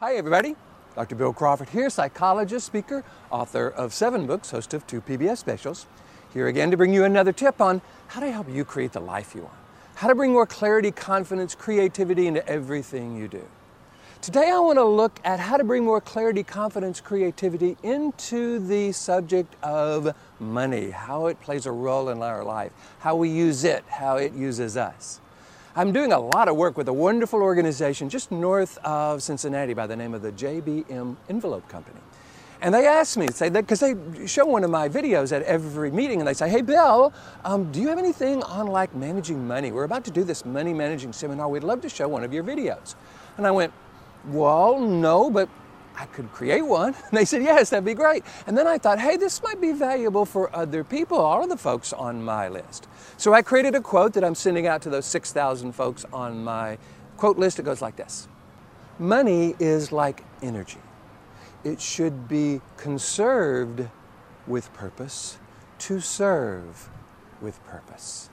Hi, everybody. Dr. Bill Crawford here, psychologist, speaker, author of seven books, host of two PBS specials. Here again to bring you another tip on how to help you create the life you want, how to bring more clarity, confidence, creativity into everything you do. Today, I want to look at how to bring more clarity, confidence, creativity into the subject of money, how it plays a role in our life, how we use it, how it uses us. I'm doing a lot of work with a wonderful organization just north of Cincinnati by the name of the JBM Envelope Company. And they asked me, say that because they show one of my videos at every meeting, and they say, "Hey, Bill, um, do you have anything on like managing money? We're about to do this money managing seminar. We'd love to show one of your videos." And I went, "Well, no, but I could create one. And they said, yes, that'd be great. And then I thought, hey, this might be valuable for other people, all of the folks on my list. So I created a quote that I'm sending out to those 6,000 folks on my quote list. It goes like this Money is like energy, it should be conserved with purpose to serve with purpose.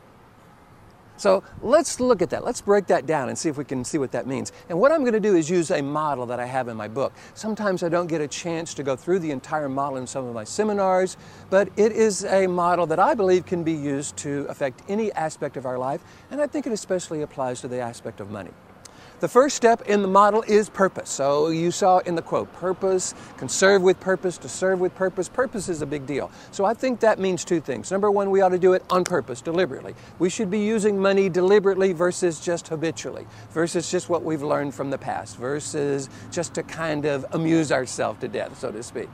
So let's look at that. Let's break that down and see if we can see what that means. And what I'm going to do is use a model that I have in my book. Sometimes I don't get a chance to go through the entire model in some of my seminars, but it is a model that I believe can be used to affect any aspect of our life, and I think it especially applies to the aspect of money. The first step in the model is purpose. So you saw in the quote, purpose, conserve with purpose, to serve with purpose. Purpose is a big deal. So I think that means two things. Number one, we ought to do it on purpose, deliberately. We should be using money deliberately versus just habitually, versus just what we've learned from the past, versus just to kind of amuse ourselves to death, so to speak.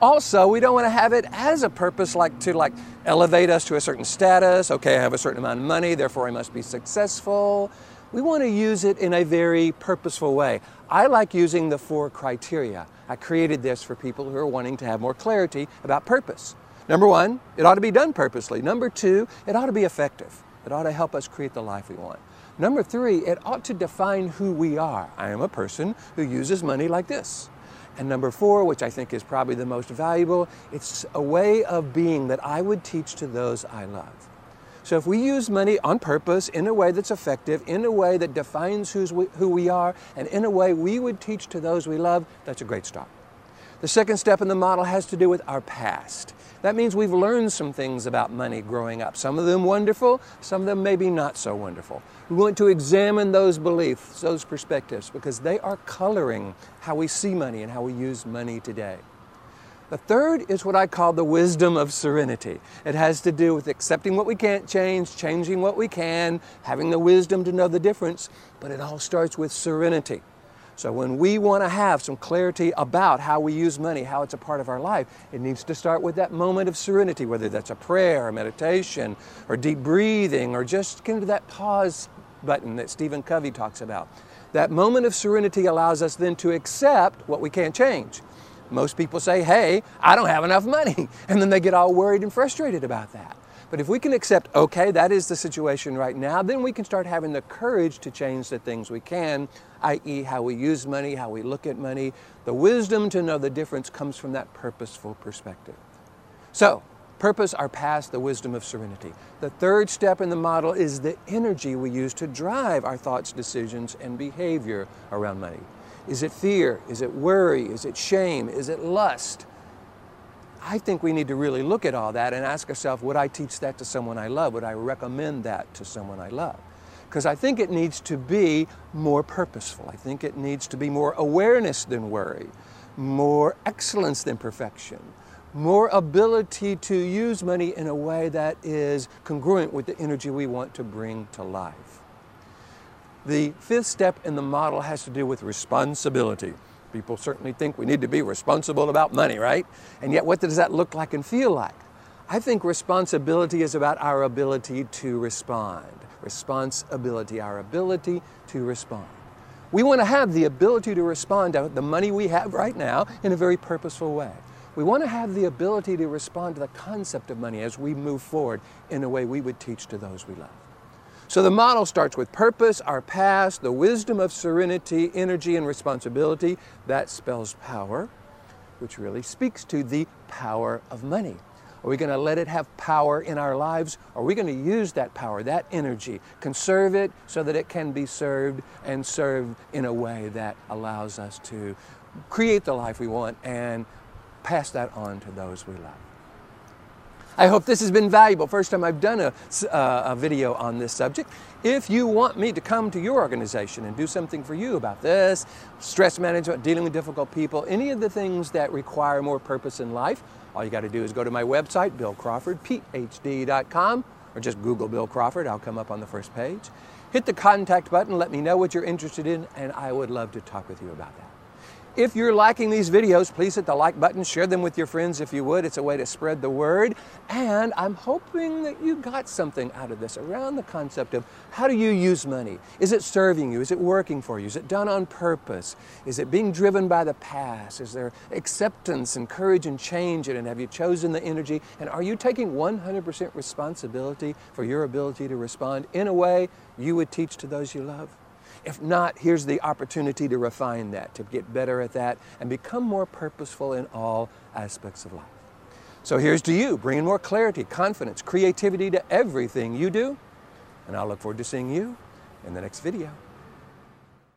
Also, we don't want to have it as a purpose like to like elevate us to a certain status. Okay, I have a certain amount of money, therefore I must be successful we want to use it in a very purposeful way. I like using the four criteria. I created this for people who are wanting to have more clarity about purpose. Number one, it ought to be done purposely. Number two, it ought to be effective. It ought to help us create the life we want. Number three, it ought to define who we are. I am a person who uses money like this. And number four, which I think is probably the most valuable, it's a way of being that I would teach to those I love. So if we use money on purpose, in a way that's effective, in a way that defines we, who we are, and in a way we would teach to those we love, that's a great start. The second step in the model has to do with our past. That means we've learned some things about money growing up. Some of them wonderful, some of them maybe not so wonderful. We want to examine those beliefs, those perspectives, because they are coloring how we see money and how we use money today. The third is what I call the wisdom of serenity. It has to do with accepting what we can't change, changing what we can, having the wisdom to know the difference, but it all starts with serenity. So when we want to have some clarity about how we use money, how it's a part of our life, it needs to start with that moment of serenity, whether that's a prayer or meditation or deep breathing or just get into that pause button that Stephen Covey talks about. That moment of serenity allows us then to accept what we can't change. Most people say, hey, I don't have enough money. And then they get all worried and frustrated about that. But if we can accept, okay, that is the situation right now, then we can start having the courage to change the things we can, i.e., how we use money, how we look at money. The wisdom to know the difference comes from that purposeful perspective. So, purpose, our past, the wisdom of serenity. The third step in the model is the energy we use to drive our thoughts, decisions, and behavior around money. Is it fear? Is it worry? Is it shame? Is it lust? I think we need to really look at all that and ask ourselves would I teach that to someone I love? Would I recommend that to someone I love? Because I think it needs to be more purposeful. I think it needs to be more awareness than worry, more excellence than perfection, more ability to use money in a way that is congruent with the energy we want to bring to life. The fifth step in the model has to do with responsibility. People certainly think we need to be responsible about money, right? And yet, what does that look like and feel like? I think responsibility is about our ability to respond. Responsibility, our ability to respond. We want to have the ability to respond to the money we have right now in a very purposeful way. We want to have the ability to respond to the concept of money as we move forward in a way we would teach to those we love. So the model starts with purpose, our past, the wisdom of serenity, energy, and responsibility. That spells power, which really speaks to the power of money. Are we going to let it have power in our lives? Are we going to use that power, that energy, conserve it so that it can be served and served in a way that allows us to create the life we want and pass that on to those we love? I hope this has been valuable. First time I've done a, uh, a, video on this subject. If you want me to come to your organization and do something for you about this, stress management, dealing with difficult people, any of the things that require more purpose in life, all you got to do is go to my website, billcrawfordphd.com, or just Google Bill Crawford. I'll come up on the first page. Hit the contact button, let me know what you're interested in, and I would love to talk with you about that. If you're liking these videos, please hit the like button, share them with your friends if you would. It's a way to spread the word. And I'm hoping that you got something out of this around the concept of how do you use money? Is it serving you? Is it working for you? Is it done on purpose? Is it being driven by the past? Is there acceptance and courage and change in it? And have you chosen the energy? And are you taking 100% responsibility for your ability to respond in a way you would teach to those you love? If not, here's the opportunity to refine that, to get better at that, and become more purposeful in all aspects of life. So here's to you, bringing more clarity, confidence, creativity to everything you do. And I look forward to seeing you in the next video.